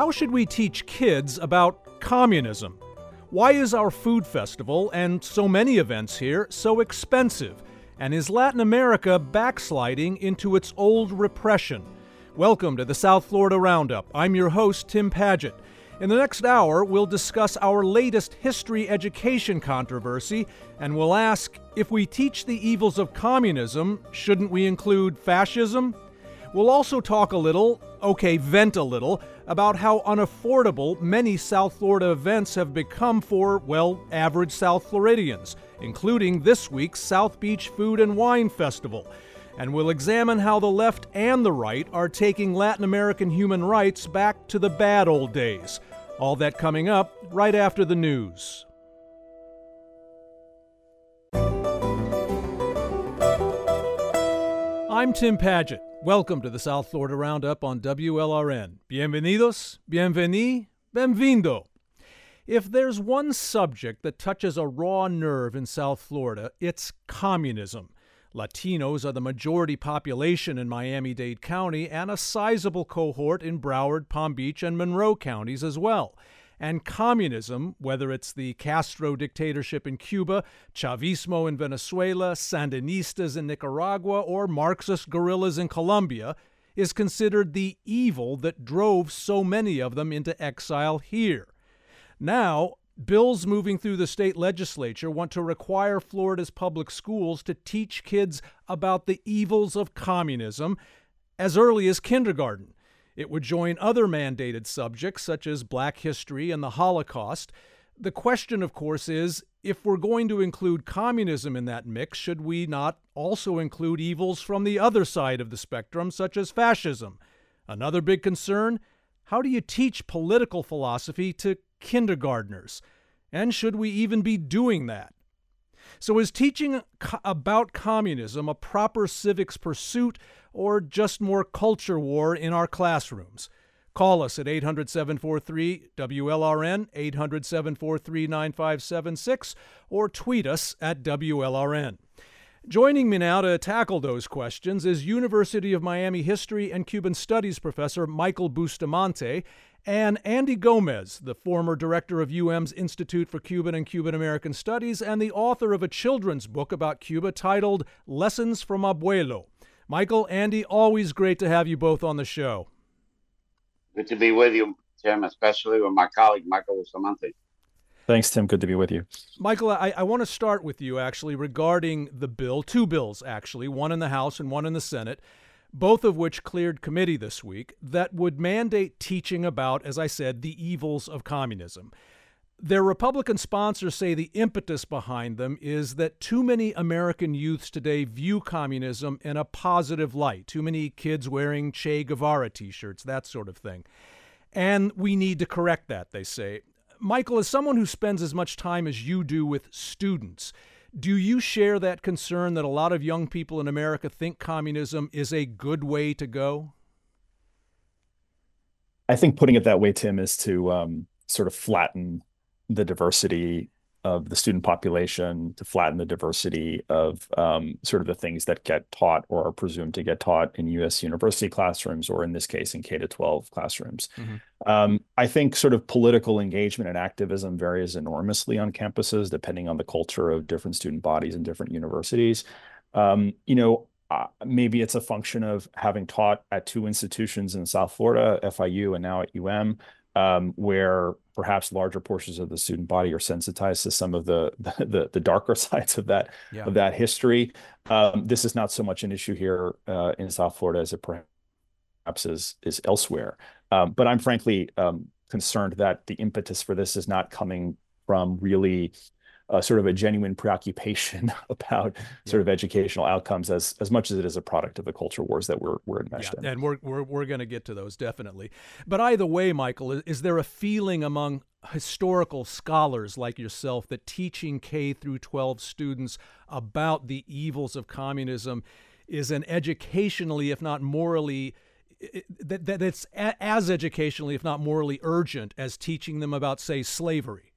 How should we teach kids about communism? Why is our food festival and so many events here so expensive? And is Latin America backsliding into its old repression? Welcome to the South Florida Roundup. I'm your host, Tim Padgett. In the next hour, we'll discuss our latest history education controversy, and we'll ask if we teach the evils of communism, shouldn't we include fascism? We'll also talk a little, okay, vent a little, about how unaffordable many South Florida events have become for, well, average South Floridians, including this week's South Beach Food and Wine Festival and we'll examine how the left and the right are taking Latin American human rights back to the bad old days. All that coming up right after the news. I'm Tim Padgett. Welcome to the South Florida Roundup on WLRN. Bienvenidos, bienveni, benvindo. If there's one subject that touches a raw nerve in South Florida, it's communism. Latinos are the majority population in Miami Dade County and a sizable cohort in Broward, Palm Beach, and Monroe counties as well. And communism, whether it's the Castro dictatorship in Cuba, Chavismo in Venezuela, Sandinistas in Nicaragua, or Marxist guerrillas in Colombia, is considered the evil that drove so many of them into exile here. Now, Bills moving through the state legislature want to require Florida's public schools to teach kids about the evils of communism as early as kindergarten. It would join other mandated subjects such as black history and the Holocaust. The question, of course, is if we're going to include communism in that mix, should we not also include evils from the other side of the spectrum, such as fascism? Another big concern how do you teach political philosophy to kindergartners? And should we even be doing that? So, is teaching co- about communism a proper civics pursuit or just more culture war in our classrooms? Call us at 800 743 WLRN, 800 743 9576, or tweet us at WLRN. Joining me now to tackle those questions is University of Miami history and Cuban studies professor Michael Bustamante and Andy Gomez, the former director of UM's Institute for Cuban and Cuban American Studies and the author of a children's book about Cuba titled Lessons from Abuelo. Michael, Andy, always great to have you both on the show. Good to be with you, Tim, especially with my colleague, Michael Bustamante. Thanks, Tim. Good to be with you. Michael, I, I want to start with you actually regarding the bill, two bills actually, one in the House and one in the Senate both of which cleared committee this week, that would mandate teaching about, as I said, the evils of communism. Their Republican sponsors say the impetus behind them is that too many American youths today view communism in a positive light. Too many kids wearing Che Guevara t shirts, that sort of thing. And we need to correct that, they say. Michael, as someone who spends as much time as you do with students, do you share that concern that a lot of young people in America think communism is a good way to go? I think putting it that way, Tim, is to um, sort of flatten the diversity of the student population to flatten the diversity of um, sort of the things that get taught or are presumed to get taught in U.S. university classrooms, or in this case, in K to 12 classrooms. Mm-hmm. Um, I think sort of political engagement and activism varies enormously on campuses depending on the culture of different student bodies and different universities. Um, you know, uh, maybe it's a function of having taught at two institutions in South Florida, FIU, and now at UM um, where perhaps larger portions of the student body are sensitized to some of the the, the darker sides of that yeah. of that history. Um, this is not so much an issue here uh, in South Florida as it perhaps is is elsewhere. Um, but I'm frankly um, concerned that the impetus for this is not coming from really uh, sort of a genuine preoccupation about yeah. sort of educational outcomes as as much as it is a product of the culture wars that we're we're enmeshed yeah, in. And we're we're we're going to get to those definitely. But either way, Michael, is, is there a feeling among historical scholars like yourself that teaching K through 12 students about the evils of communism is an educationally, if not morally, that, that it's as educationally, if not morally urgent, as teaching them about, say, slavery?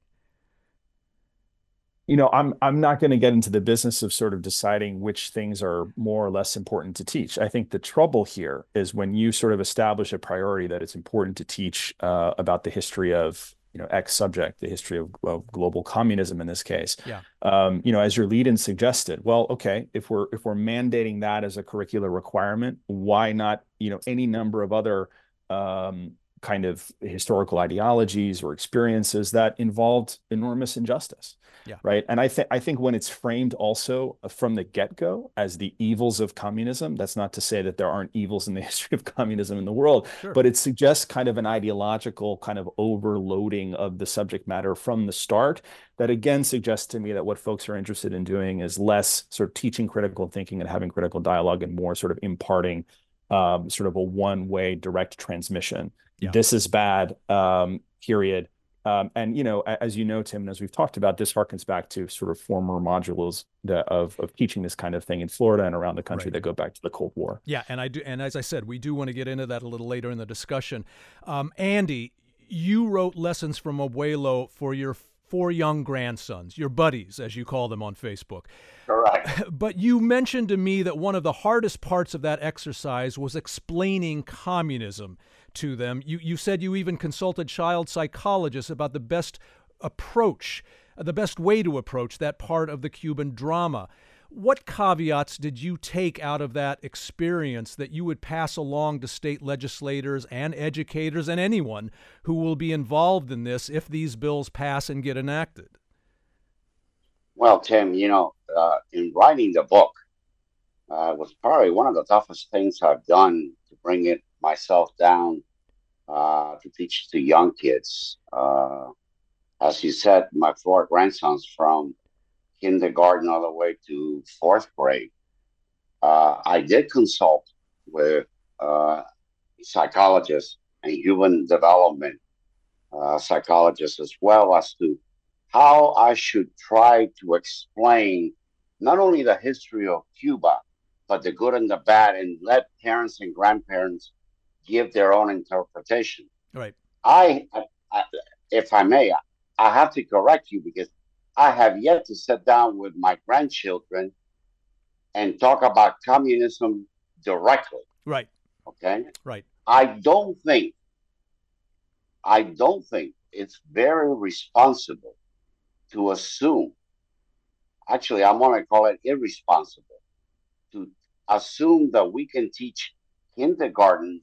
You know, I'm I'm not going to get into the business of sort of deciding which things are more or less important to teach. I think the trouble here is when you sort of establish a priority that it's important to teach uh, about the history of you know X subject, the history of, of global communism in this case. Yeah. Um, you know, as your lead-in suggested, well, okay, if we're if we're mandating that as a curricular requirement, why not you know any number of other um, kind of historical ideologies or experiences that involved enormous injustice. Yeah. Right. And I think I think when it's framed also from the get-go as the evils of communism, that's not to say that there aren't evils in the history of communism in the world, Sure. but it suggests kind of an ideological kind of overloading of the subject matter from the start that again suggests to me that what folks are interested in doing is less sort of teaching critical thinking and having critical dialogue and more sort of imparting um, sort of a one-way direct transmission. Yeah. This is bad, um, period. Um, and you know, as you know, Tim, and as we've talked about, this harkens back to sort of former modules that, of of teaching this kind of thing in Florida and around the country Right. that go back to the Cold War. Yeah, and I do, and as I said, we do want to get into that a little later in the discussion. Um, Andy, you wrote lessons from Abuelo for your four young grandsons, your buddies, as you call them on Facebook. Correct. But you mentioned to me that one of the hardest parts of that exercise was explaining communism to them. You, you said you even consulted child psychologists about the best approach, the best way to approach that part of the Cuban drama. What caveats did you take out of that experience that you would pass along to state legislators and educators and anyone who will be involved in this if these bills pass and get enacted? Well, Tim, you know, uh, in writing the book, uh, was probably one of the toughest things I've done bring it myself down uh, to teach to young kids. Uh, as you said, my four grandsons from kindergarten all the way to fourth grade. Uh, I did consult with uh, psychologists and human development uh, psychologists as well as to how I should try to explain not only the history of Cuba, but the good and the bad, and let parents and grandparents give their own interpretation. Right. I, I, I if I may, I, I have to correct you because I have yet to sit down with my grandchildren and talk about communism directly. Right. Okay. Right. I don't think, I don't think it's very responsible to assume, actually, I'm going to call it irresponsible, assume that we can teach kindergarten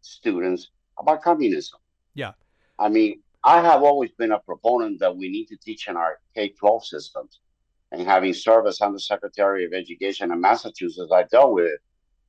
students about communism. Yeah. I mean, I have always been a proponent that we need to teach in our K 12 systems. And having served as Undersecretary of Education in Massachusetts, I dealt with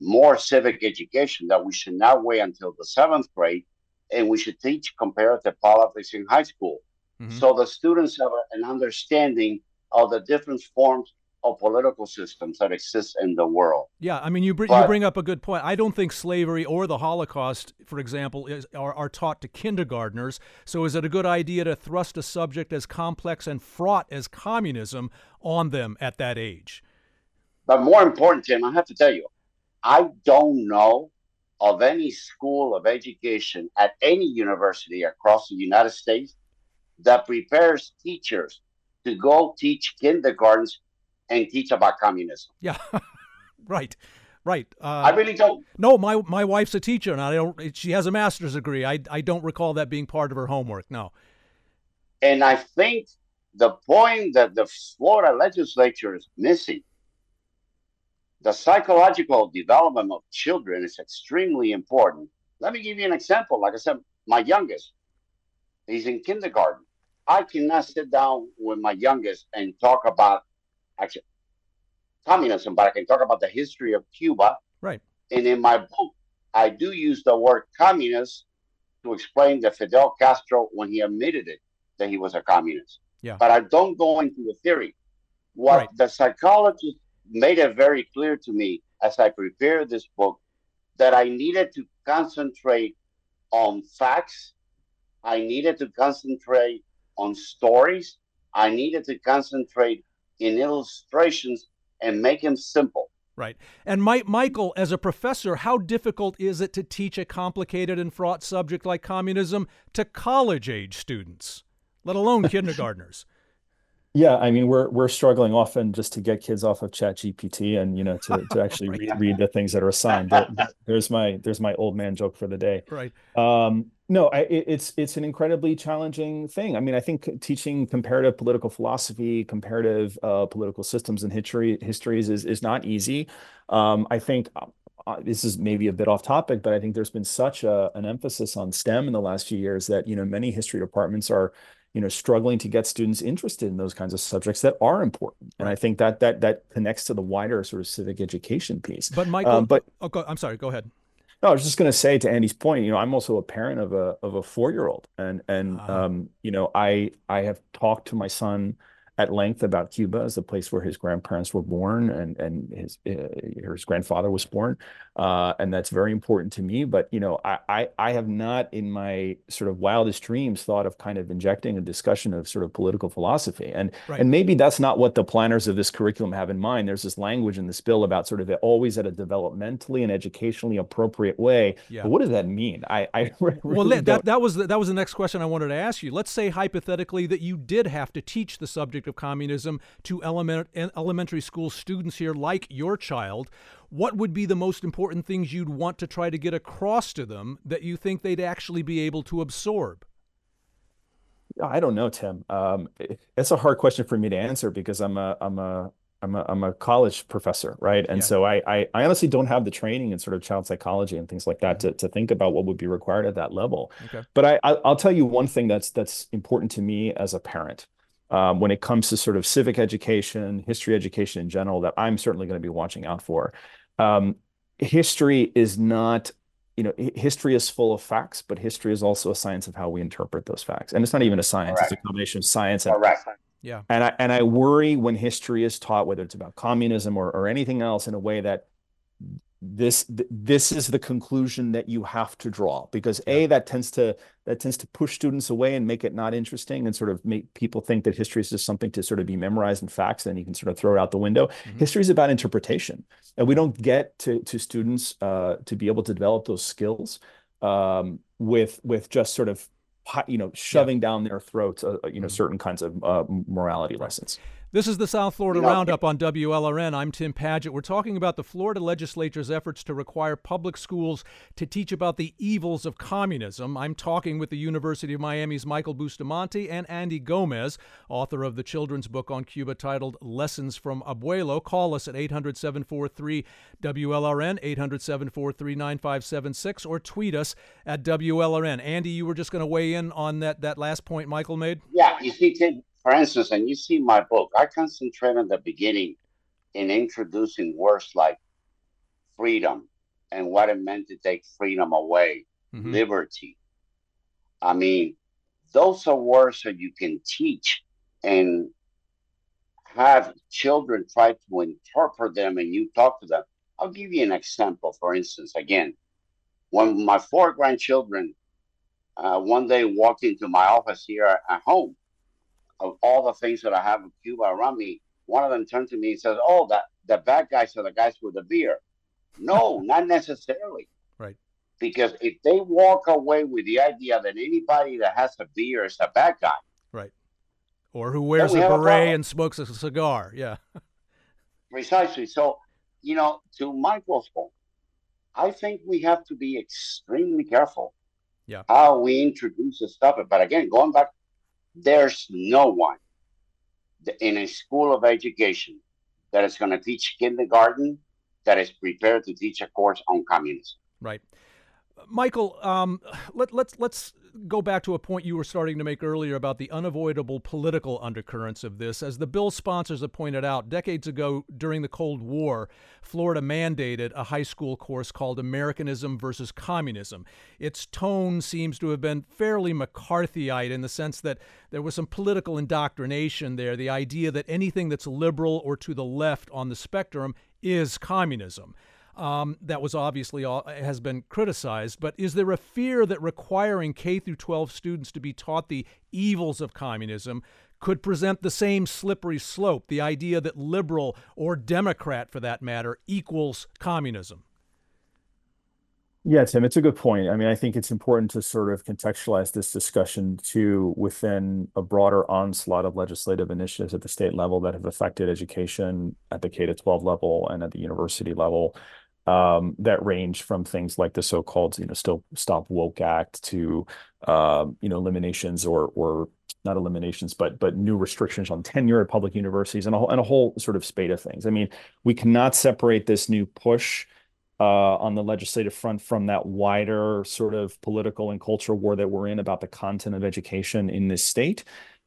more civic education that we should not wait until the seventh grade and we should teach comparative politics in high school. Mhm. So the students have an understanding of the different forms of political systems that exist in the world. Yeah, I mean, you, br- you bring up a good point. I don't think slavery or the Holocaust, for example, is, are, are taught to kindergartners. So is it a good idea to thrust a subject as complex and fraught as communism on them at that age? But more important, Tim, I have to tell you, I don't know of any school of education at any university across the United States that prepares teachers to go teach kindergartens and teach about communism. Yeah, right, right. Uh, I really don't. no, my my wife's a teacher, and I don't. She has a master's degree. I I don't recall that being part of her homework. No. And I think the point that the Florida legislature is missing, the psychological development of children is extremely important. Let me give you an example. Like I said, my youngest, he's in kindergarten. I cannot sit down with my youngest and talk about actually communism, but I can talk about the history of Cuba. Right. And in my book, I do use the word communist to explain that Fidel Castro, when he admitted it, that he was a communist. Yeah. But I don't go into the theory. What Right. the psychologist made it very clear to me as I prepared this book that I needed to concentrate on facts. I needed to concentrate on stories. I needed to concentrate in illustrations and make them simple. Right. And Mi- Michael, as a professor, how difficult is it to teach a complicated and fraught subject like communism to college age students, let alone kindergartners? Yeah, I mean we're we're struggling often just to get kids off of Chat GPT and you know to, to actually read, read the things that are assigned. There, there's my there's my old man joke for the day. Right. Um, no, I, it's it's an incredibly challenging thing. I mean, I think teaching comparative political philosophy, comparative uh, political systems and history histories is is not easy. Um, I think uh, uh, this is maybe a bit off topic, but I think there's been such a, an emphasis on STEM in the last few years that you know many history departments are you know struggling to get students interested in those kinds of subjects that are important. And i think that that that connects to the wider sort of civic education piece. But michael um, but oh, go, i'm sorry go ahead. No, I was just going to say to Andy's point, you know, I'm also a parent of a of a four year old, and and uh, um, you know, I I have talked to my son at length about Cuba as the place where his grandparents were born and and his uh, his grandfather was born, uh, and that's very important to me. But you know, I, I I have not in my sort of wildest dreams thought of kind of injecting a discussion of sort of political philosophy, and right. and maybe that's not what the planners of this curriculum have in mind. There's this language in this bill about sort of always at a developmentally and educationally appropriate way. Yeah. But what does that mean? I I really well that that was the, that was the next question I wanted to ask you. Let's say hypothetically that you did have to teach the subject of communism to element, elementary school students here, like your child, what would be the most important things you'd want to try to get across to them that you think they'd actually be able to absorb? I don't know, Tim. Um, it's a hard question for me to answer because I'm a I'm a I'm a, I'm a college professor, right? And yeah. so I, I, I honestly don't have the training in sort of child psychology and things like that mm-hmm. to, to think about what would be required at that level. Okay. But I I'll tell you one thing that's that's important to me as a parent, um, when it comes to sort of civic education, history education in general, that I'm certainly going to be watching out for. Um, history is not, you know, history is full of facts, but history is also a science of how we interpret those facts. And it's not even a science; it's a combination of science and Correct. Yeah. And I and I worry when history is taught, whether it's about communism or, or anything else, in a way that this this is the conclusion that you have to draw because a that tends to that tends to push students away and make it not interesting and sort of make people think that history is just something to sort of be memorized in facts and you can sort of throw it out the window mm-hmm. history is about interpretation and we don't get to to students uh, to be able to develop those skills um, with with just sort of you know shoving yeah. down their throats uh, you know mm-hmm. certain kinds of uh, morality lessons this is the South Florida Roundup on WLRN. I'm Tim Padgett. We're talking about the Florida legislature's efforts to require public schools to teach about the evils of communism. I'm talking with the University of Miami's Michael Bustamante and Andy Gomez, author of the children's book on Cuba titled Lessons from Abuelo. Call us at 800 743 WLRN, 800 743 9576, or tweet us at WLRN. Andy, you were just going to weigh in on that, that last point Michael made? Yeah, you see, Tim, for instance, and you see my book, I concentrate on the beginning in introducing words like freedom and what it meant to take freedom away, mm-hmm. liberty. I mean, those are words that you can teach and have children try to interpret them and you talk to them. I'll give you an example. For instance, again, when my four grandchildren uh, one day walked into my office here at home, of all the things that I have in Cuba around me, one of them turned to me and says, "Oh, that the bad guys are the guys with the beer." No, not necessarily. Right. Because if they walk away with the idea that anybody that has a beer is a bad guy, right, or who wears a beret a and smokes a cigar, yeah, precisely. So, you know, to Michael's point, I think we have to be extremely careful. Yeah. How we introduce the stuff. But again, going back there's no one in a school of education that is going to teach kindergarten that is prepared to teach a course on communism. Right. Michael, um, let, let's let's go back to a point you were starting to make earlier about the unavoidable political undercurrents of this. As the bill sponsors have pointed out, decades ago during the Cold War, Florida mandated a high school course called Americanism versus Communism. Its tone seems to have been fairly McCarthyite in the sense that there was some political indoctrination there, the idea that anything that's liberal or to the left on the spectrum is communism um, that was obviously all, has been criticized. But is there a fear that requiring K through 12 students to be taught the evils of communism could present the same slippery slope? The idea that liberal or Democrat, for that matter, equals communism. Yeah, Tim, it's a good point. I mean, I think it's important to sort of contextualize this discussion too within a broader onslaught of legislative initiatives at the state level that have affected education at the K to 12 level and at the university level um, that range from things like the so-called, you know, Still Stop Woke Act to, um, you know, eliminations or or not eliminations, but but new restrictions on tenure at public universities and a whole, and a whole sort of spate of things. I mean, we cannot separate this new push uh, on the legislative front from that wider sort of political and cultural war that we're in about the content of education in this state.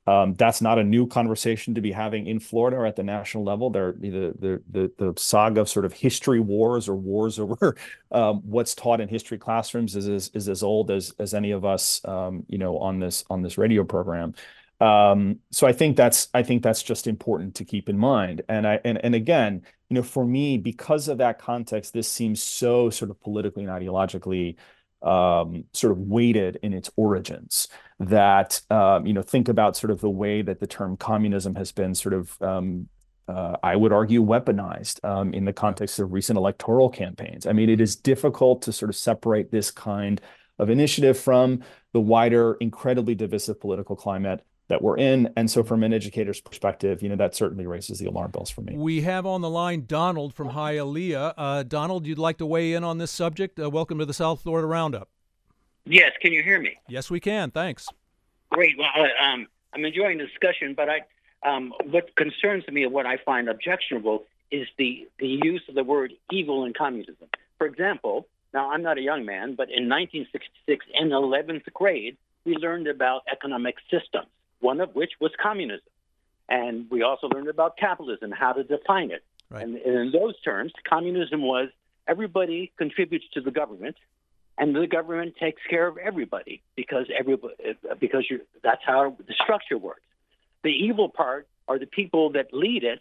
Um, that's not a new conversation to be having in Florida or at the national level. There, the the the, the saga of sort of history wars or wars over um, what's taught in history classrooms is, is is as old as as any of us, um, you know, on this on this radio program. Um, so I think that's I think that's just important to keep in mind. And I and and again, you know, for me, because of that context, this seems so sort of politically and ideologically um, sort of weighted in its origins. That um, you know, think about sort of the way that the term communism has been sort of um, uh, I would argue, weaponized um, in the context of recent electoral campaigns. I mean, it is difficult to sort of separate this kind of initiative from the wider, incredibly divisive political climate that we're in. And so, from an educator's perspective, you know, that certainly raises the alarm bells for me. We have on the line Donald from Hialeah. Uh, Donald, you'd like to weigh in on this subject? Uh, welcome to the South Florida Roundup. Yes, can you hear me? Yes, we can. Thanks. Great. Well, uh, um, I'm enjoying the discussion, but I, um, what concerns me and what I find objectionable is the, the use of the word evil in communism. For example, now I'm not a young man, but in 1966, in 11th grade, we learned about economic systems one of which was communism. And we also learned about capitalism, how to define it. Right. And, and in those terms, communism was everybody contributes to the government, and the government takes care of everybody because everybody because that's how the structure works. The evil part are the people that lead it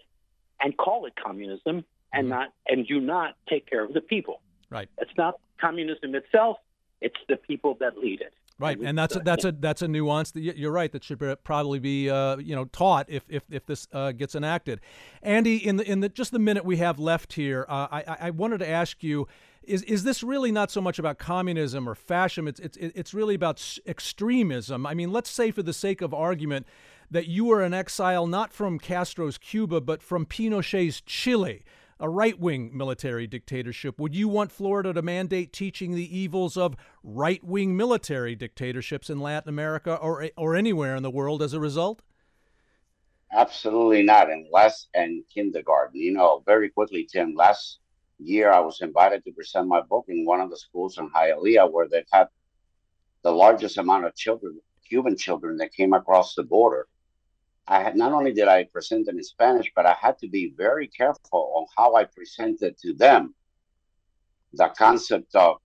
and call it communism and mm-hmm. not and do not take care of the people. Right. It's not communism itself; it's the people that lead it. Right, and that's a, that's a that's a nuance that you're right that should probably be uh, you know taught if if, if this uh, gets enacted. Andy, in the in the just the minute we have left here, uh, I I wanted to ask you. Is, is this really not so much about communism or fascism? It's, it's, it's really about extremism. I mean, let's say, for the sake of argument, that you were an exile not from Castro's Cuba, but from Pinochet's Chile a right wing military dictatorship. Would you want Florida to mandate teaching the evils of right wing military dictatorships in Latin America or, or anywhere in the world as a result? Absolutely not, unless in kindergarten. You know, very quickly, Tim, last year I was invited to present my book in one of the schools in Hialeah where they've had the largest amount of children, Cuban children, that came across the border. I had not only did I present in Spanish, but I had to be very careful on how I presented to them the concept of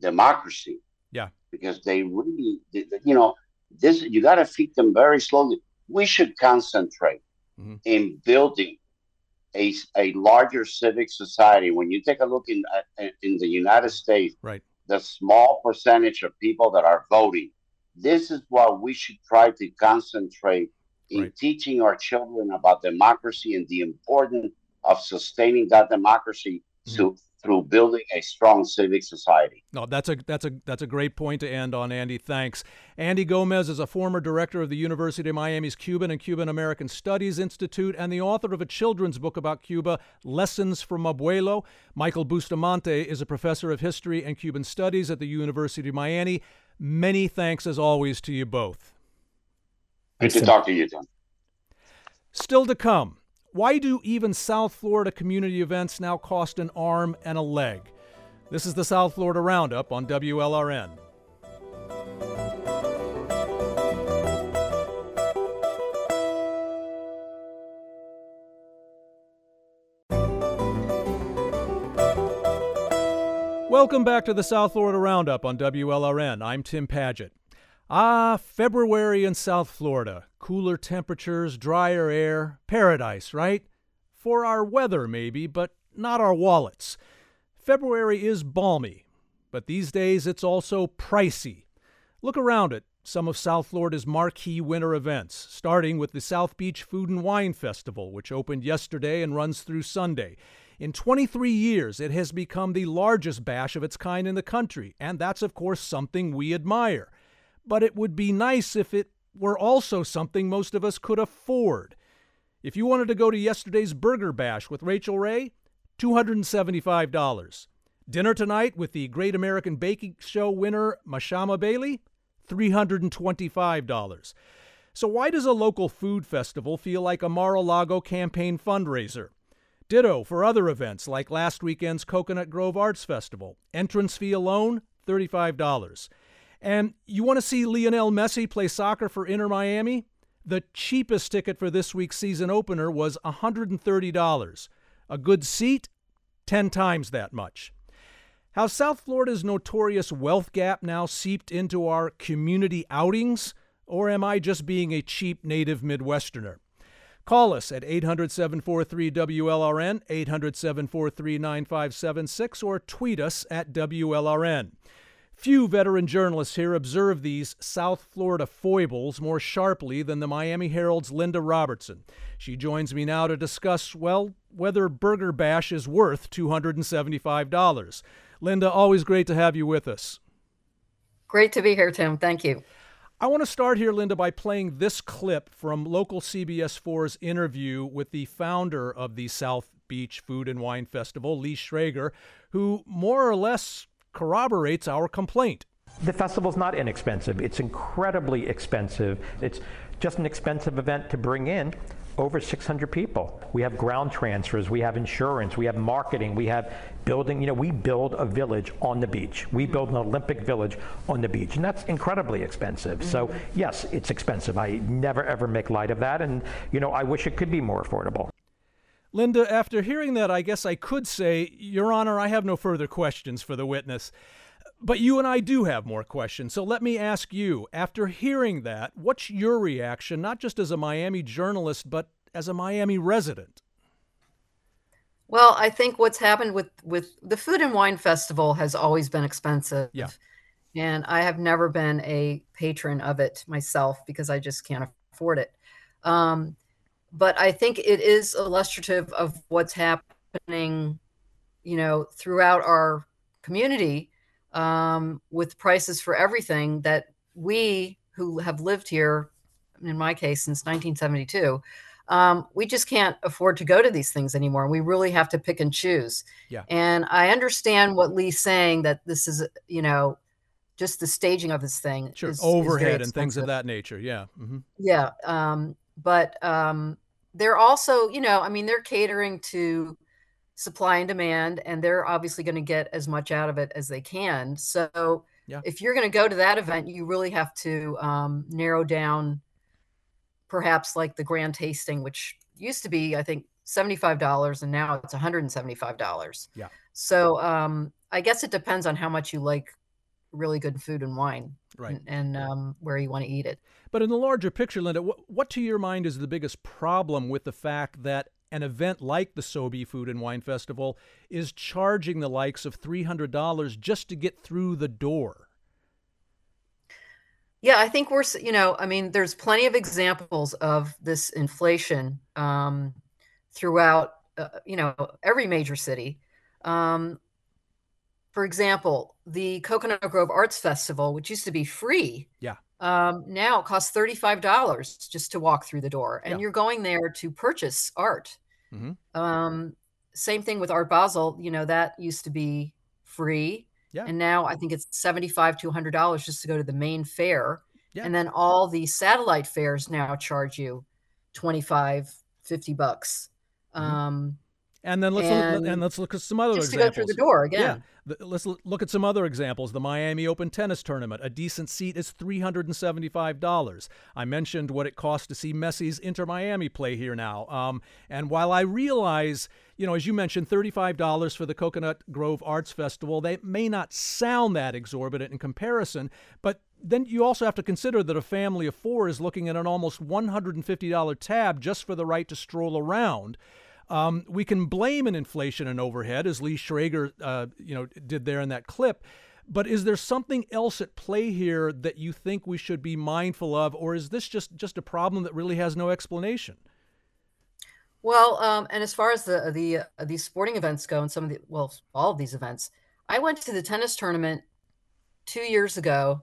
democracy. Yeah. Because they really, you know, this you got to feed them very slowly. We should concentrate mm-hmm. in building a, a larger civic society. When you take a look in uh, in the United States, right, the small percentage of people that are voting, this is what we should try to concentrate in right. teaching our children about democracy and the importance of sustaining that democracy mm-hmm. to, through building a strong civic society. No, that's a that's a that's a great point to end on, Andy. Thanks. Andy Gomez is a former director of the University of Miami's Cuban and Cuban American Studies Institute and the author of a children's book about Cuba, Lessons from Abuelo. Michael Bustamante is a professor of history and Cuban studies at the University of Miami. Many thanks as always to you both. Good to talk to you, John. Still to come. Why do even South Florida community events now cost an arm and a leg? This is the South Florida Roundup on WLRN. Welcome back to the South Florida Roundup on WLRN. I'm Tim Padgett. Ah, February in South Florida. Cooler temperatures, drier air, paradise, right? For our weather, maybe, but not our wallets. February is balmy, but these days it's also pricey. Look around at some of South Florida's marquee winter events, starting with the South Beach Food and Wine Festival, which opened yesterday and runs through Sunday. In 23 years, it has become the largest bash of its kind in the country, and that's, of course, something we admire. But it would be nice if it were also something most of us could afford. If you wanted to go to yesterday's Burger Bash with Rachael Ray, $275. Dinner tonight with the Great American Baking Show winner Mashama Bailey, $325. So, why does a local food festival feel like a Mar a Lago campaign fundraiser? Ditto for other events like last weekend's Coconut Grove Arts Festival. Entrance fee alone, $35. And you want to see Lionel Messi play soccer for Inter Miami? The cheapest ticket for this week's season opener was $130. A good seat, 10 times that much. How South Florida's notorious wealth gap now seeped into our community outings? Or am I just being a cheap native Midwesterner? Call us at 800 743 WLRN, 800 743 9576, or tweet us at WLRN. Few veteran journalists here observe these South Florida foibles more sharply than the Miami Herald's Linda Robertson. She joins me now to discuss, well, whether Burger Bash is worth $275. Linda, always great to have you with us. Great to be here, Tim. Thank you. I want to start here, Linda, by playing this clip from local CBS 4's interview with the founder of the South Beach Food and Wine Festival, Lee Schrager, who more or less corroborates our complaint. The festival's not inexpensive. It's incredibly expensive. It's just an expensive event to bring in over 600 people. We have ground transfers, we have insurance, we have marketing, we have building, you know, we build a village on the beach. We build an Olympic village on the beach, and that's incredibly expensive. Mm-hmm. So, yes, it's expensive. I never ever make light of that, and, you know, I wish it could be more affordable. Linda, after hearing that, I guess I could say, Your Honor, I have no further questions for the witness. But you and I do have more questions. So let me ask you after hearing that, what's your reaction, not just as a Miami journalist, but as a Miami resident? Well, I think what's happened with, with the Food and Wine Festival has always been expensive. Yeah. And I have never been a patron of it myself because I just can't afford it. Um, but I think it is illustrative of what's happening, you know, throughout our community um, with prices for everything that we who have lived here, in my case, since 1972, um, we just can't afford to go to these things anymore. We really have to pick and choose. Yeah. And I understand what Lee's saying that this is, you know, just the staging of this thing. Sure. Is, Overhead is and things of that nature. Yeah. Mm-hmm. Yeah. Um, but um, they're also, you know, I mean, they're catering to supply and demand, and they're obviously going to get as much out of it as they can. So yeah. if you're going to go to that event, you really have to um, narrow down perhaps like the grand tasting, which used to be, I think, $75 and now it's $175. Yeah. So um, I guess it depends on how much you like really good food and wine right. and, and um, where you want to eat it. But in the larger picture, Linda, what, what to your mind is the biggest problem with the fact that an event like the Sobe Food and Wine Festival is charging the likes of $300 just to get through the door? Yeah, I think we're, you know, I mean, there's plenty of examples of this inflation um, throughout, uh, you know, every major city. Um, for example, the Coconut Grove Arts Festival, which used to be free, yeah, um, now it costs $35 just to walk through the door. And yeah. you're going there to purchase art. Mm-hmm. Um, same thing with Art Basel. You know, that used to be free. Yeah. And now I think it's 75 to $100 just to go to the main fair. Yeah. And then all the satellite fairs now charge you 25, 50 bucks. Mm-hmm. Um, and then let's and look, and let's look at some other just examples. to go through the door again. Yeah, let's look at some other examples. The Miami Open Tennis Tournament, a decent seat is $375. I mentioned what it costs to see Messi's Inter Miami play here now. Um, and while I realize, you know, as you mentioned, $35 for the Coconut Grove Arts Festival, they may not sound that exorbitant in comparison, but then you also have to consider that a family of four is looking at an almost $150 tab just for the right to stroll around. Um, we can blame an inflation and overhead, as Lee Schrager, uh, you know, did there in that clip. But is there something else at play here that you think we should be mindful of, or is this just just a problem that really has no explanation? Well, um, and as far as the the uh, these sporting events go, and some of the well, all of these events, I went to the tennis tournament two years ago,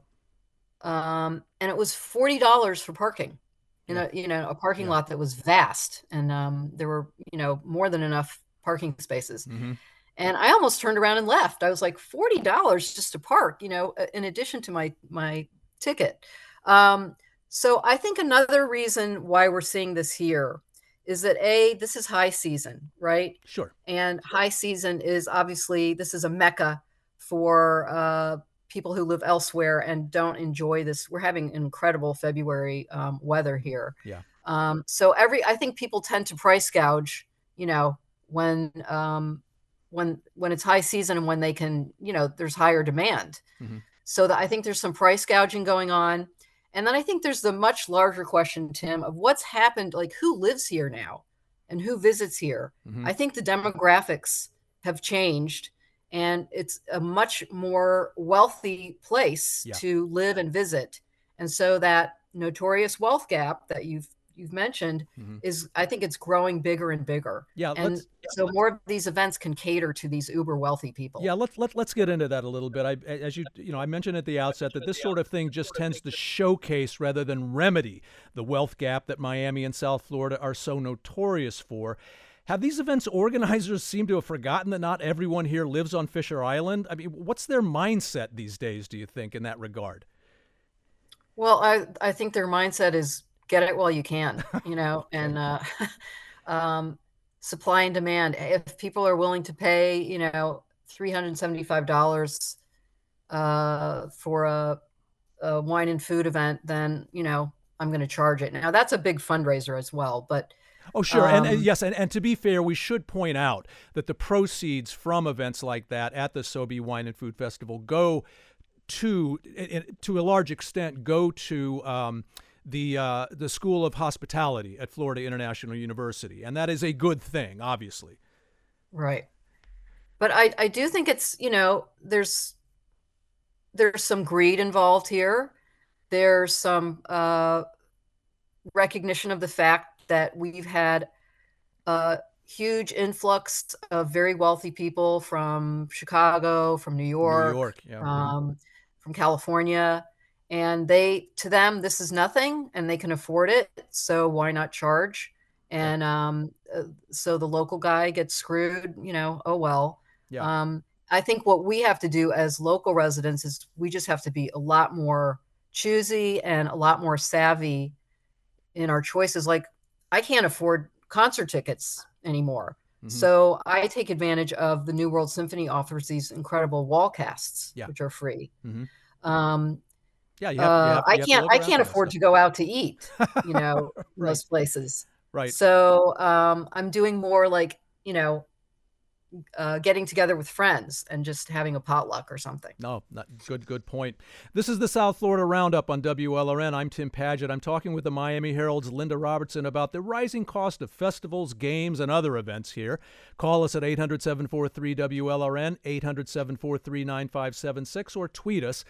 um, and it was forty dollars for parking in a you know a parking Yeah. lot that was vast, and um, there were you know more than enough parking spaces. Mhm. And I almost turned around and left. I was like forty dollars just to park, you know, uh, in addition to my my ticket. Um, so I think another reason why we're seeing this here is that a this is high season, right? Sure. And high season is obviously this is a mecca for uh, people who live elsewhere and don't enjoy this. We're having incredible February um, weather here. Yeah. Um, so every I think people tend to price gouge, you know, when um, when when it's high season and when they can, you know, there's higher demand. Mhm. So that I think there's some price gouging going on. And then I think there's the much larger question, Tim, of what's happened, like who lives here now and who visits here. Mhm. I think the demographics have changed and it's a much more wealthy place Yeah. to live and visit. And so that notorious wealth gap that you've you've mentioned Mhm. is I think it's growing bigger and bigger. Yeah. And Let's. so more of these events can cater to these uber wealthy people. Yeah, let's let, let's get into that a little bit. I, as you you know, I mentioned at the outset that this sort of thing just tends to showcase rather than remedy the wealth gap that Miami and South Florida are so notorious for. Have these events organizers seem to have forgotten that not everyone here lives on Fisher Island? I mean, what's their mindset these days? Do you think in that regard? Well, I I think their mindset is get it while you can, you know, and uh, um, supply and demand. If people are willing to pay, you know, three hundred seventy-five dollars uh, for a, a wine and food event, then you know I'm going to charge it. Now that's a big fundraiser as well, but Oh, sure. and, and Um, yes, and, and to be fair, we should point out that the proceeds from events like that at the Sobe Wine and Food Festival go to, i- i- to a large extent, go to um, the uh, the School of Hospitality at Florida International University, and that is a good thing, obviously. Right. But I I do think it's, you know, there's there's some greed involved here. There's some uh recognition of the fact that we've had a huge influx of very wealthy people from Chicago, from New York, New York, yeah. um, from California, and they to them this is nothing, and they can afford it. So why not charge? And um, uh, so the local guy gets screwed. You know, oh well. Yeah. Um, I think what we have to do as local residents is we just have to be a lot more choosy and a lot more savvy in our choices. Like I can't afford concert tickets anymore. Mhm. So I take advantage of the New World Symphony offers these incredible wall casts, Yeah. which are free. Mhm. Um, yeah, you have, you uh, have- I can't I can't afford to go out to eat, you know, Right. most places. Right. So um, I'm doing more like, you know, uh, getting together with friends and just having a potluck or something. No, not good. Good point. This is the South Florida Roundup on WLRN. I'm Tim Padgett. I'm talking with the Miami Herald's Linda Robertson about the rising cost of festivals, games, and other events here. Call us at 800 743 WLRN, 800 743 9576, or tweet us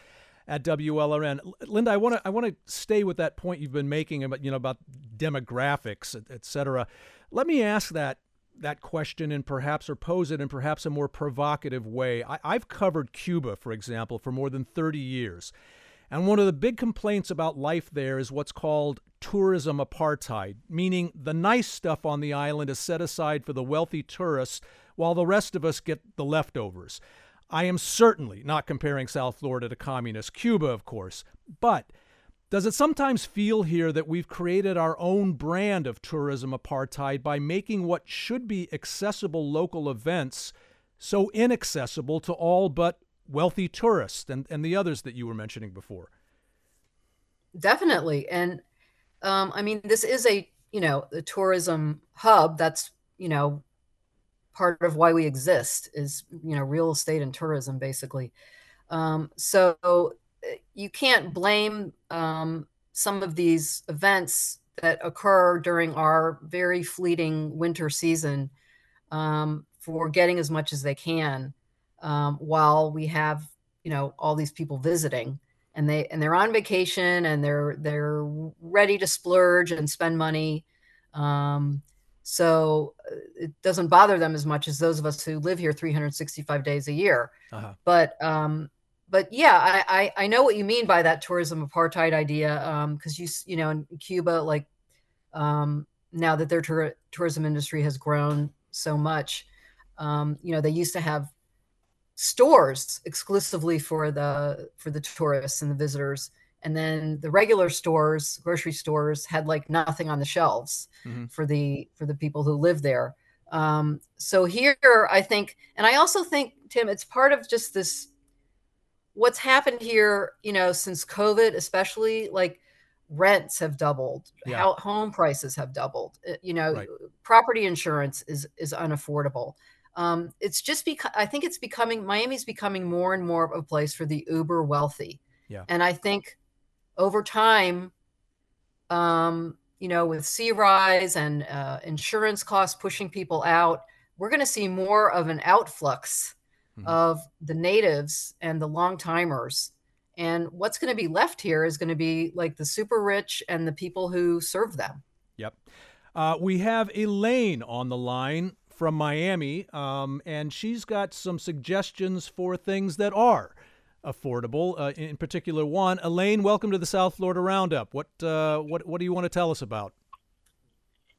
at WLRN. Linda, I want to I want to stay with that point you've been making about you know about demographics, et, et cetera. Let me ask that that question and perhaps or pose it in perhaps a more provocative way. I, I've covered Cuba, for example, for more than 30 years. And one of the big complaints about life there is what's called tourism apartheid, meaning the nice stuff on the island is set aside for the wealthy tourists while the rest of us get the leftovers. I am certainly not comparing South Florida to communist Cuba, of course, but does it sometimes feel here that we've created our own brand of tourism apartheid by making what should be accessible local events so inaccessible to all but wealthy tourists and, and the others that you were mentioning before? Definitely. And um, I mean, this is a, you know, a tourism hub. That's, you know, part of why we exist is, you know, real estate and tourism, basically. Um, so you can't blame um, some of these events that occur during our very fleeting winter season um, for getting as much as they can um, while we have, you know, all these people visiting and they and they're on vacation and they're they're ready to splurge and spend money um, so uh, it doesn't bother them as much as those of us who live here 365 days a year. Uh-huh. But um, but yeah, I, I, I know what you mean by that tourism apartheid idea. Because um, you you know in Cuba, like um, now that their tour- tourism industry has grown so much, um, you know they used to have stores exclusively for the for the tourists and the visitors and then the regular stores grocery stores had like nothing on the shelves mm-hmm. for the for the people who live there um, so here i think and i also think tim it's part of just this what's happened here you know since covid especially like rents have doubled yeah. how home prices have doubled uh, you know right. property insurance is is unaffordable um, it's just because i think it's becoming miami's becoming more and more of a place for the uber wealthy yeah. and i think over time, um, you know, with sea rise and uh, insurance costs pushing people out, we're going to see more of an outflux mm-hmm. of the natives and the long timers. And what's going to be left here is going to be like the super rich and the people who serve them. Yep. Uh, we have Elaine on the line from Miami, um, and she's got some suggestions for things that are affordable. Uh, in particular, one, Elaine, welcome to the South Florida Roundup. What uh, what what do you want to tell us about?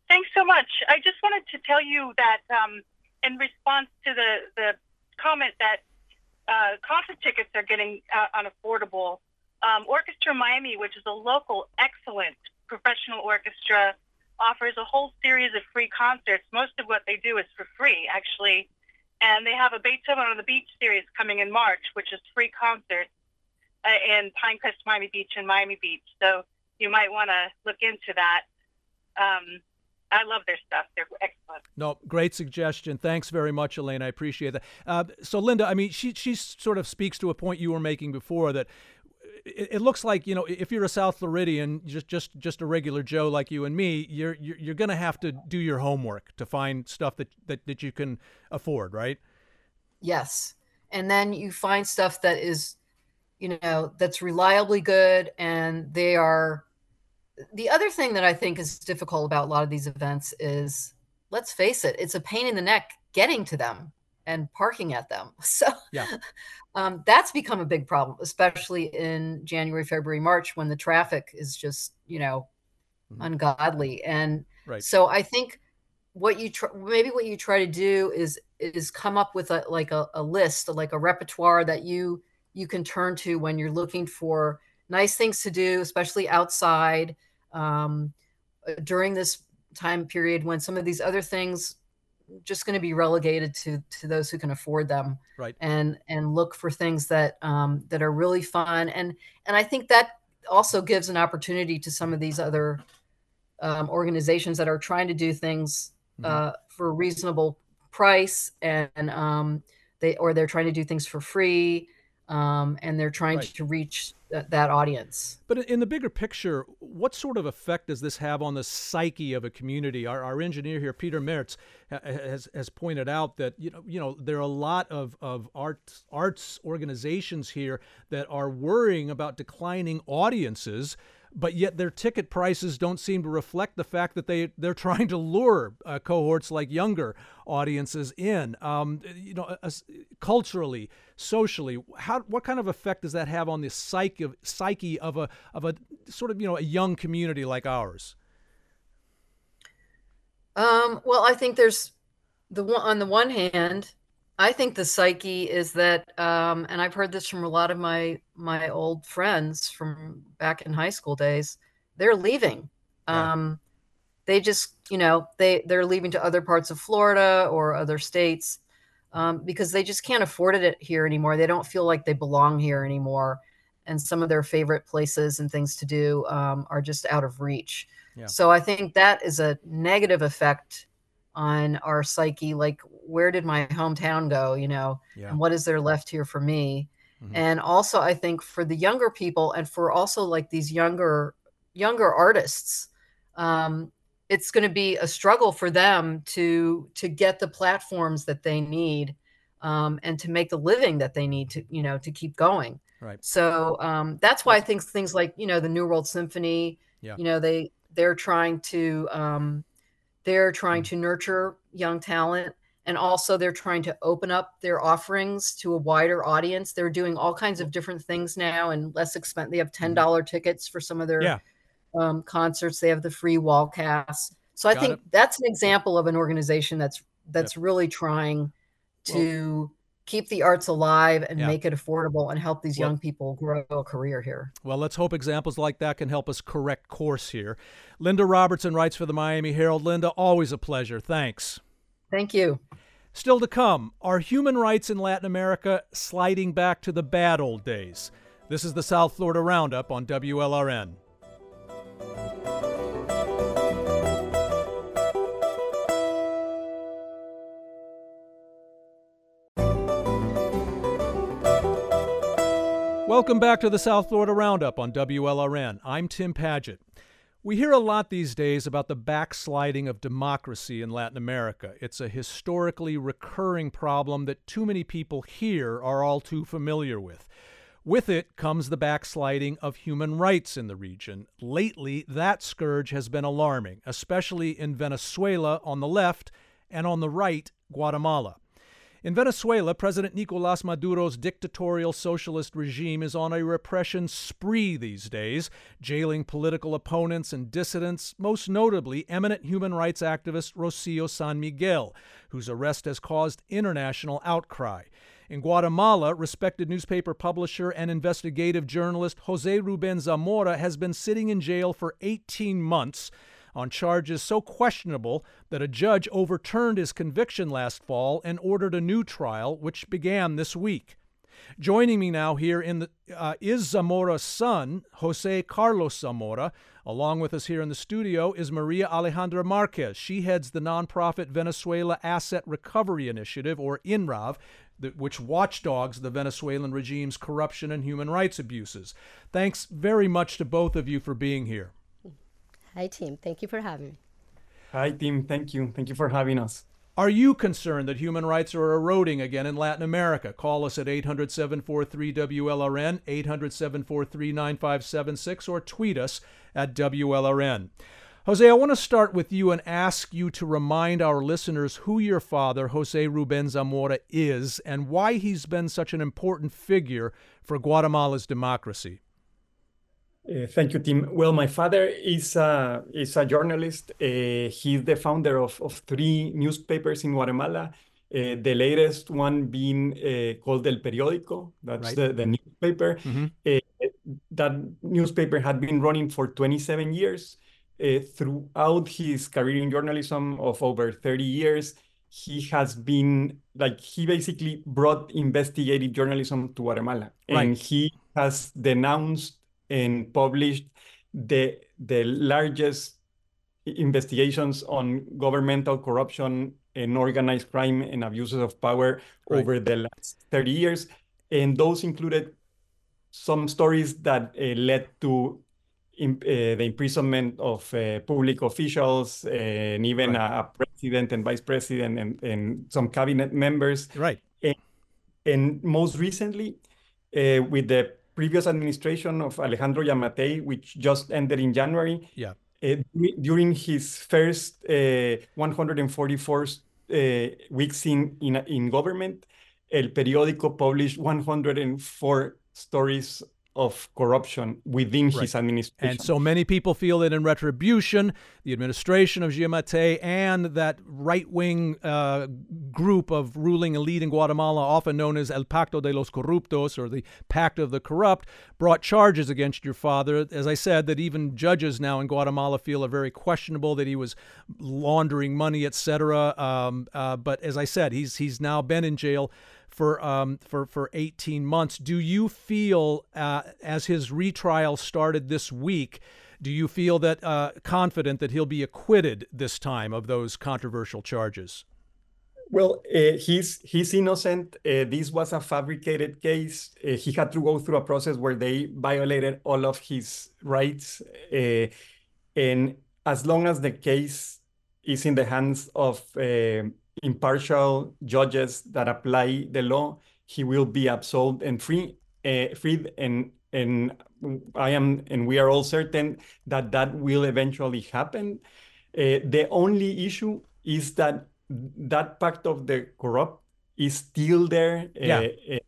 Thanks so much. I just wanted to tell you that um, in response to the the comment that uh, concert tickets are getting uh, unaffordable, um, Orchestra Miami, which is a local excellent professional orchestra, offers a whole series of free concerts. Most of what they do is for free, actually and they have a Beethoven on the Beach series coming in March, which is free concerts uh, in Pinecrest, Miami Beach, and Miami Beach. So you might want to look into that. Um, I love their stuff. They're excellent. No, great suggestion. Thanks very much, Elaine. I appreciate that. Uh, so, Linda, I mean, she she sort of speaks to a point you were making before that it, it, looks like you know if you're a South Floridian, just just just a regular Joe like you and me, you're you're, you're going to have to do your homework to find stuff that, that that you can afford, right? Yes, and then you find stuff that is, you know, that's reliably good, and they are. The other thing that I think is difficult about a lot of these events is, let's face it, it's a pain in the neck getting to them and parking at them. So yeah. um, that's become a big problem, especially in January, February, March when the traffic is just, you know, mm-hmm. ungodly. And right. so I think what you try, maybe what you try to do is is come up with a like a, a list, like a repertoire that you you can turn to when you're looking for nice things to do, especially outside um, during this time period when some of these other things just going to be relegated to to those who can afford them right and and look for things that um that are really fun and and i think that also gives an opportunity to some of these other um, organizations that are trying to do things mm-hmm. uh, for a reasonable price and um, they or they're trying to do things for free um, and they're trying right. to reach th- that audience. But in the bigger picture, what sort of effect does this have on the psyche of a community? Our, our engineer here, Peter Mertz, has, has pointed out that you know you know there are a lot of, of arts arts organizations here that are worrying about declining audiences but yet their ticket prices don't seem to reflect the fact that they they're trying to lure uh, cohorts like younger audiences in. Um, you know, uh, culturally, socially, how what kind of effect does that have on the psyche of psyche of a of a sort of you know a young community like ours? Um, well, I think there's the one on the one hand, I think the psyche is that, um, and I've heard this from a lot of my my old friends from back in high school days. They're leaving. Yeah. Um, they just, you know, they they're leaving to other parts of Florida or other states um, because they just can't afford it here anymore. They don't feel like they belong here anymore, and some of their favorite places and things to do um, are just out of reach. Yeah. So I think that is a negative effect on our psyche like where did my hometown go you know yeah. and what is there left here for me mm-hmm. and also i think for the younger people and for also like these younger younger artists um, it's going to be a struggle for them to to get the platforms that they need um, and to make the living that they need to you know to keep going right so um, that's why i think things like you know the new world symphony yeah. you know they they're trying to um, They're trying to nurture young talent and also they're trying to open up their offerings to a wider audience. They're doing all kinds of different things now and less expensive. They have $10 tickets for some of their Yeah. um, concerts. They have the free wall cast. So I think it. that's an example of an organization that's that's really trying to keep the arts alive and Yeah. make it affordable and help these Well- young people grow a career here. Well, let's hope examples like that can help us correct course here. Linda Robertson writes for the Miami Herald. Linda, always a pleasure. Thanks. Thank you. Still to come, are human rights in Latin America sliding back to the bad old days? This is the South Florida Roundup on WLRN. Welcome back to the South Florida Roundup on WLRN. I'm Tim Padgett. We hear a lot these days about the backsliding of democracy in Latin America. It's a historically recurring problem that too many people here are all too familiar with. With it comes the backsliding of human rights in the region. Lately, that scourge has been alarming, especially in Venezuela on the left and on the right, Guatemala. In Venezuela, President Nicolas Maduro's dictatorial socialist regime is on a repression spree these days, jailing political opponents and dissidents, most notably eminent human rights activist Rocio San Miguel, whose arrest has caused international outcry. In Guatemala, respected newspaper publisher and investigative journalist Jose Ruben Zamora has been sitting in jail for 18 months on charges so questionable that a judge overturned his conviction last fall and ordered a new trial, which began this week. Joining me now here in the uh, is Zamora's son, Jose Carlos Zamora. Along with us here in the studio is Maria Alejandra Marquez. She heads the nonprofit Venezuela Asset Recovery Initiative, or INRAV, which watchdogs the Venezuelan regime's corruption and human rights abuses. Thanks very much to both of you for being here. Hi, team. Thank you for having me. Hi, team. Thank you. Thank you for having us. Are you concerned that human rights are eroding again in Latin America? Call us at 800 743 WLRN, 800 743 9576, or tweet us at WLRN. Jose, I want to start with you and ask you to remind our listeners who your father, Jose Ruben Zamora, is and why he's been such an important figure for Guatemala's democracy. Uh, thank you, Tim. Well, my father is a, is a journalist. Uh, he's the founder of, of three newspapers in Guatemala. Uh, the latest one being uh, called El Periódico. That's Right. the, the newspaper. Mhm. Uh, that newspaper had been running for 27 years. Uh, throughout his career in journalism of over 30 years, he has been like, he basically brought investigative journalism to Guatemala. And he has denounced and published the the largest investigations on governmental corruption and organized crime and abuses of power Right. over the last 30 years. And those included some stories that uh, led to im- uh, the imprisonment of uh, public officials and even Right. a, a president and vice president and, and some cabinet members. Right. And most recently, uh, with the previous administration of Alejandro Giammattei, which just ended in January, Yeah. uh, during his first uh, 144 uh, weeks in, in, in government, El Periódico published 104 stories of corruption within Right. his administration. And so many people feel that in retribution, the administration of Giammattei and that right wing uh, group of ruling elite in Guatemala, often known as El Pacto de los Corruptos or the Pact of the Corrupt, brought charges against your father. As I said, that even judges now in Guatemala feel are very questionable that he was laundering money, etc. Um, uh, but as I said, he's he's now been in jail for um, for for 18 months. Do you feel, uh, as his retrial started this week, do you feel that uh, confident that he'll be acquitted this time of those controversial charges? Well, uh, he's he's innocent. Uh, this was a fabricated case. Uh, he had to go through a process where they violated all of his rights. Uh, and as long as the case is in the hands of uh, impartial judges that apply the law, he will be absolved and free, uh, freed. And and I am and we are all certain that that will eventually happen. Uh, the only issue is that that pact of the corrupt is still there. Yeah. Uh, uh,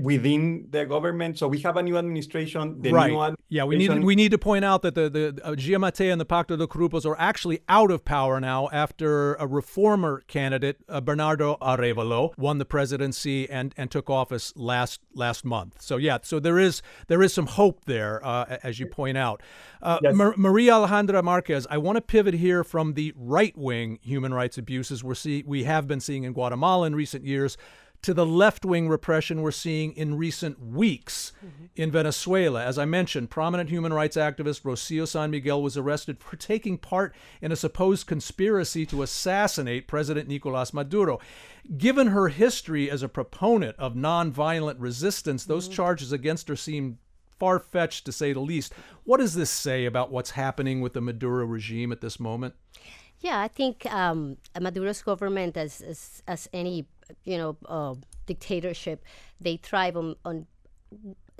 within the government. So we have a new administration. The right. new administration, yeah, we need we need to point out that the the uh, and the Pacto de Grupos are actually out of power now after a reformer candidate, uh, Bernardo Arevalo, won the presidency and and took office last last month. So yeah, so there is there is some hope there, uh, as you point out. Uh, Yes. Mar- Maria Alejandra Marquez, I want to pivot here from the right wing human rights abuses we're see we have been seeing in Guatemala in recent years to the left wing repression we're seeing in recent weeks in Venezuela. As I mentioned, prominent human rights activist Rocio San Miguel was arrested for taking part in a supposed conspiracy to assassinate President Nicolas Maduro. Given her history as a proponent of nonviolent resistance, those charges against her seem far fetched to say the least. What does this say about what's happening with the Maduro regime at this moment? Yeah, I think um, Maduro's government, as, as as any you know uh, dictatorship, they thrive on on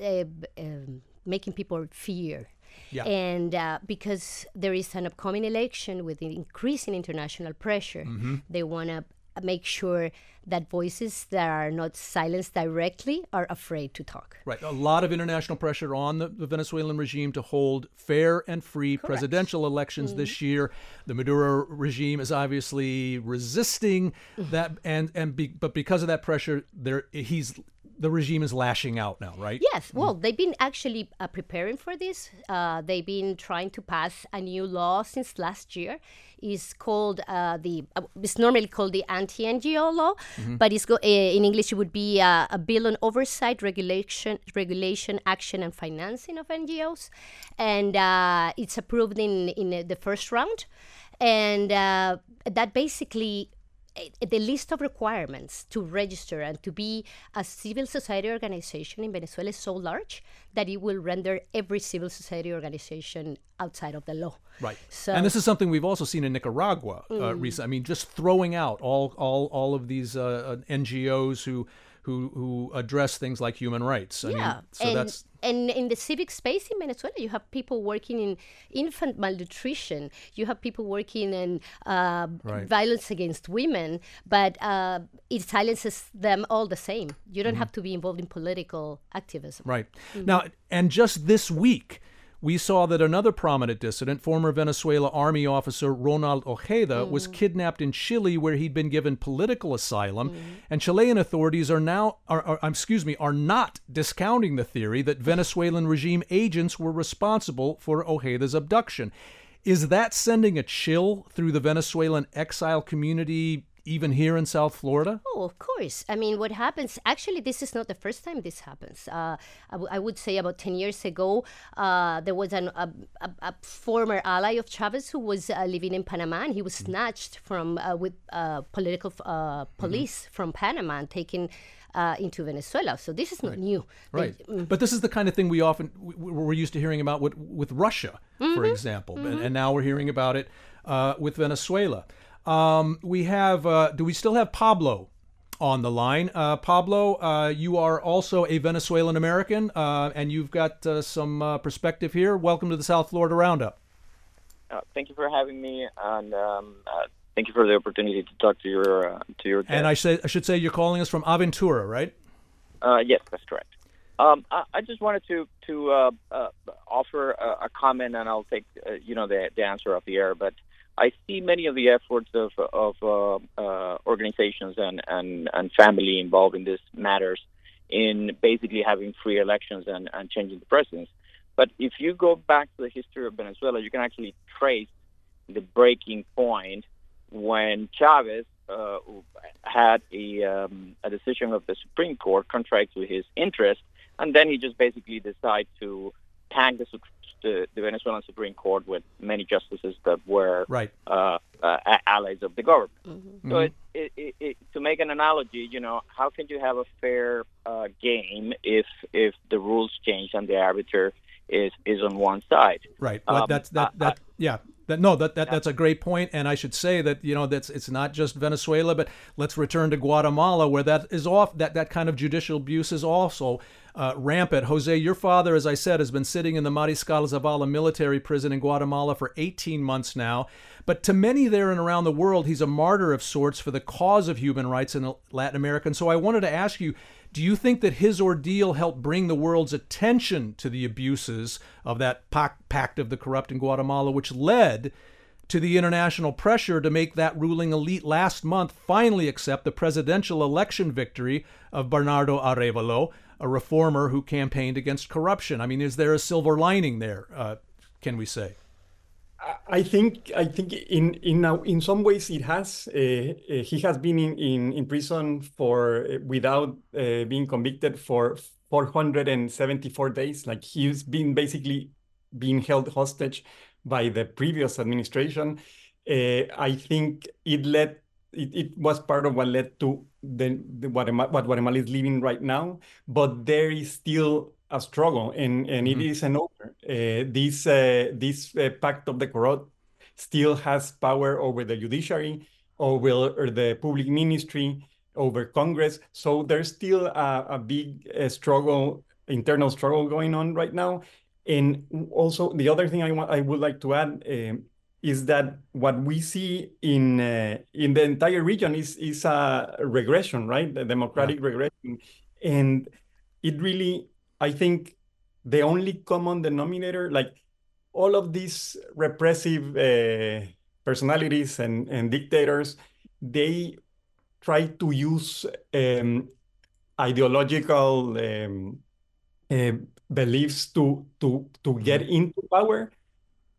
uh, um, making people fear. Yeah. And uh, because there is an upcoming election with increasing international pressure, Mm-hmm. they want to make sure that voices that are not silenced directly are afraid to talk. Right. A lot of international pressure on the, the Venezuelan regime to hold fair and free presidential elections this mm-hmm. year. The Maduro regime is obviously resisting mm-hmm. that, and and be, but because of that pressure, there he's the regime is lashing out now, right? Yes, well, they've been actually uh, preparing for this. Uh, they've been trying to pass a new law since last year. It's called uh, the. Uh, it's normally called the anti-NGO law, but it's go, uh, in English it would be uh, a bill on oversight, regulation, regulation, action, and financing of NGOs, and uh, it's approved in in the first round, and uh, that basically eh, the list of requirements to register and to be a civil society organization in Venezuela is so large that it will render every civil society organization outside of the law. Right. So, and this is something we've also seen in Nicaragua uh, recently. I mean, just throwing out all all all of these uh, uh, NGOs who who who address things like human rights. I yeah, mean, so and, that's and in the civic space in Venezuela, you have people working in infant malnutrition. You have people working in uh, Right. violence against women, but uh, it silences them all the same. You don't Mm-hmm. have to be involved in political activism. Right. Now, and just this week, we saw that another prominent dissident, former Venezuela Army officer Ronald Ojeda, was mm. kidnapped in Chile, where he'd been given political asylum. Mm. And Chilean authorities are now, are, are, excuse me, are not discounting the theory that Venezuelan regime agents were responsible for Ojeda's abduction. Is that sending a chill through the Venezuelan exile community, even here in South Florida? Oh, of course. I mean, what happens? Actually, this is not the first time this happens. Uh, I, w- I would say about ten years ago, uh, there was an, a, a, a former ally of Chavez who was uh, living in Panama, and he was snatched from uh, with uh, political uh, police from Panama and taken uh, into Venezuela. So this is not new. They- Right. But this is the kind of thing we often we, we're used to hearing about with, with Russia, for example, and, and now we're hearing about it uh, with Venezuela. Um, we have. Uh, do we still have Pablo on the line? Uh, Pablo, uh, you are also a Venezuelan American, uh, and you've got uh, some uh, perspective here. Welcome to the South Florida Roundup. Uh, thank you for having me, and um, uh, thank you for the opportunity to talk to your uh, to your. And I say I should say you're calling us from Aventura, right? Uh, yes, that's correct. Um, I, I just wanted to to uh, uh, offer a, a comment, and I'll take uh, you know the the answer off the air. But I see many of the efforts of of uh, uh, organizations and, and and family involved in these matters in basically having free elections and, and changing the presidents. But if you go back to the history of Venezuela, you can actually trace the breaking point when Chavez uh, had a, um, a decision of the Supreme Court contrary to his interest, and then he just basically decided to tank the, the, the Venezuelan Supreme Court with many justices that were Right. uh, uh, allies of the government. Mm-hmm. So it, it, it, it, to make an analogy, you know, how can you have a fair uh, game if if the rules change and the arbiter is is on one side? Right. Well, Um, that's that I- that yeah. That, no, that, that that's a great point, and I should say that you know that's it's not just Venezuela, but let's return to Guatemala, where that is off that that kind of judicial abuse is also uh, rampant. Jose, your father, as I said, has been sitting in the Mariscal Zavala military prison in Guatemala for 18 months now. But to many there and around the world, he's a martyr of sorts for the cause of human rights in Latin America. And so I wanted to ask you do you think that his ordeal helped bring the world's attention to the abuses of that pact of the corrupt in Guatemala, which led to the international pressure to make that ruling elite last month finally accept the presidential election victory of Bernardo Arevalo, a reformer who campaigned against corruption? I mean, is there a silver lining there, uh, can we say? I think I think in in in some ways it has. Uh, uh, he has been in, in, in prison for uh, without uh, being convicted for 474 days. Like he's been basically being held hostage by the previous administration. Uh, I think it led. It, it was part of what led to the, the Guatemala, what Guatemala is living right now. But there is still a struggle, and and mm-hmm. it isn't over. Uh, this uh, this uh, pact of the corrupt still has power over the judiciary, over the public ministry, over Congress. So there's still a, a big uh, struggle, internal struggle going on right now. And also the other thing I want, I would like to add is that what we see in uh, in the entire region is is a regression, right? The democratic yeah. regression, and it really I think the only common denominator, like all of these repressive uh, personalities and, and dictators, they try to use um, ideological um, uh, beliefs to to to get mm-hmm. into power,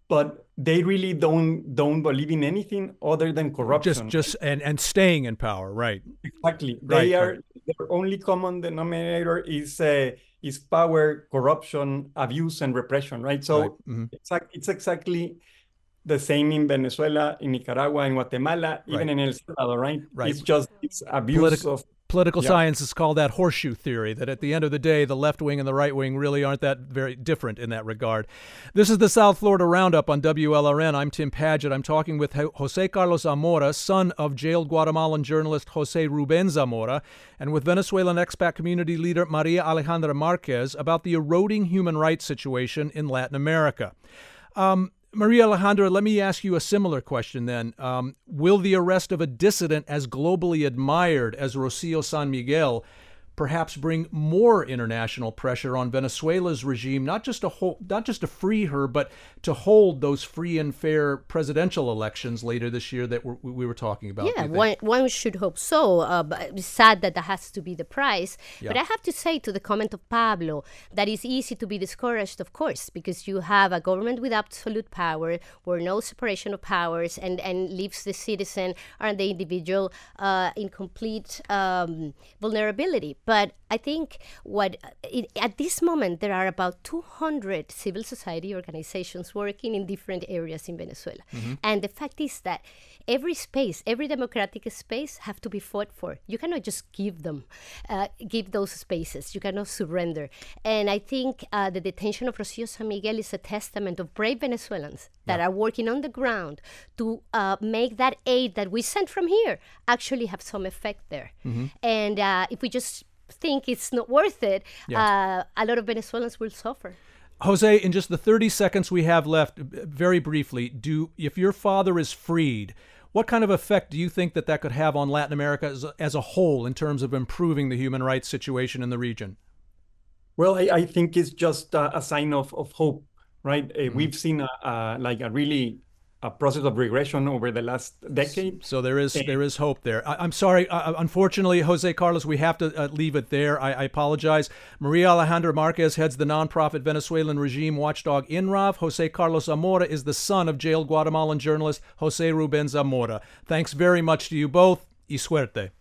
but they really don't don't believe in anything other than corruption. Just just and and staying in power, right? Exactly. They right, are right. their only common denominator is uh, is power, corruption, abuse, and repression, right? So right. Mm-hmm. it's, it's exactly the same in Venezuela, in Nicaragua, in Guatemala, even in El Salvador, right? Right. It's just it's abuse Political, of political yeah. science is called that horseshoe theory. That at the end of the day, the left wing and the right wing really aren't that very different in that regard. This is the South Florida Roundup on WLRN. I'm Tim Padgett. I'm talking with Jose Carlos Zamora, son of jailed Guatemalan journalist Jose Ruben Zamora, and with Venezuelan expat community leader Maria Alejandra Marquez about the eroding human rights situation in Latin America. Um, Maria Alejandra, let me ask you a similar question then. Um, will the arrest of a dissident as globally admired as Rocio San Miguel perhaps bring more international pressure on Venezuela's regime, not just to hold, not just to free her, but to hold those free and fair presidential elections later this year that we're, we were talking about. Yeah, one, one should hope so. Uh, it's sad that that has to be the price. Yeah. But I have to say to the comment of Pablo that it's easy to be discouraged, of course, because you have a government with absolute power, where no separation of powers, and and leaves the citizen and the individual uh, in complete um, vulnerability. But I think what it, at this moment there are about 200 civil society organizations working in different areas in Venezuela, mm-hmm. and the fact is that every space, every democratic space, have to be fought for. You cannot just give them, uh, give those spaces. You cannot surrender. And I think uh, the detention of Rocio San Miguel is a testament of brave Venezuelans that yeah. are working on the ground to uh, make that aid that we send from here actually have some effect there. Mm-hmm. And uh, if we just think it's not worth it, yeah. uh, a lot of Venezuelans will suffer. Jose, in just the 30 seconds we have left, very briefly, do if your father is freed, what kind of effect do you think that that could have on Latin America as, as a whole in terms of improving the human rights situation in the region? Well, I, I think it's just a, a, sign of, of hope, right? Uh, mm-hmm. We've seen a, a, like a really a process of regression over the last decade. So there is there is hope there. I, am sorry, uh, unfortunately, Jose Carlos, we have to uh, leave it there. I, I, apologize. Maria Alejandra Marquez heads the nonprofit Venezuelan regime watchdog INRAV. Jose Carlos Zamora is the son of jailed Guatemalan journalist Jose Ruben Zamora. Thanks very much to you both. Y suerte.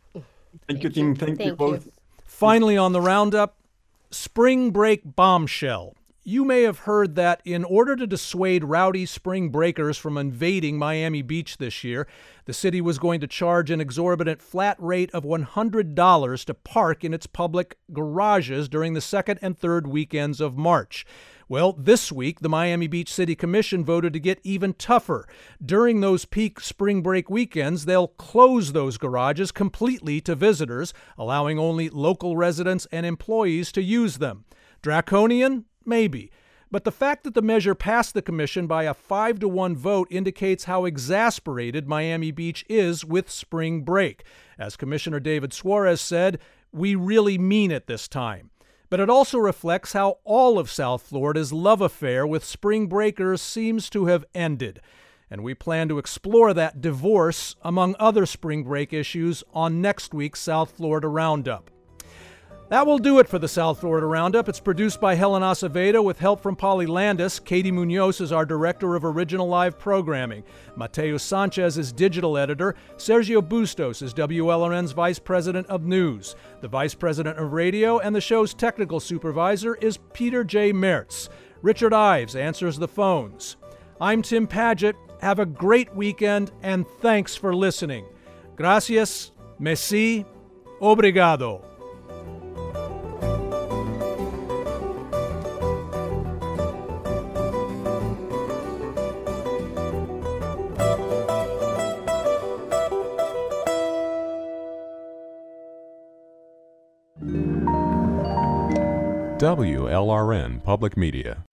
Thank you, team. Thank, Thank you both. You. Finally, on the roundup, spring break bombshell. You may have heard that in order to dissuade rowdy spring breakers from invading Miami Beach this year, the city was going to charge an exorbitant flat rate of $100 to park in its public garages during the second and third weekends of March. Well, this week, the Miami Beach City Commission voted to get even tougher. During those peak spring break weekends, they'll close those garages completely to visitors, allowing only local residents and employees to use them. Draconian? Maybe. But the fact that the measure passed the commission by a 5 to 1 vote indicates how exasperated Miami Beach is with spring break. As Commissioner David Suarez said, we really mean it this time but it also reflects how all of South Florida's love affair with spring breakers seems to have ended. And we plan to explore that divorce, among other spring break issues, on next week's South Florida Roundup. That will do it for the South Florida Roundup. It's produced by Helen Acevedo with help from Polly Landis. Katie Munoz is our director of original live programming. Mateo Sanchez is digital editor. Sergio Bustos is WLRN's vice president of news. The vice president of radio and the show's technical supervisor is Peter J. Mertz. Richard Ives answers the phones. I'm Tim Padgett. Have a great weekend and thanks for listening. Gracias, merci, obrigado. WLRN Public Media.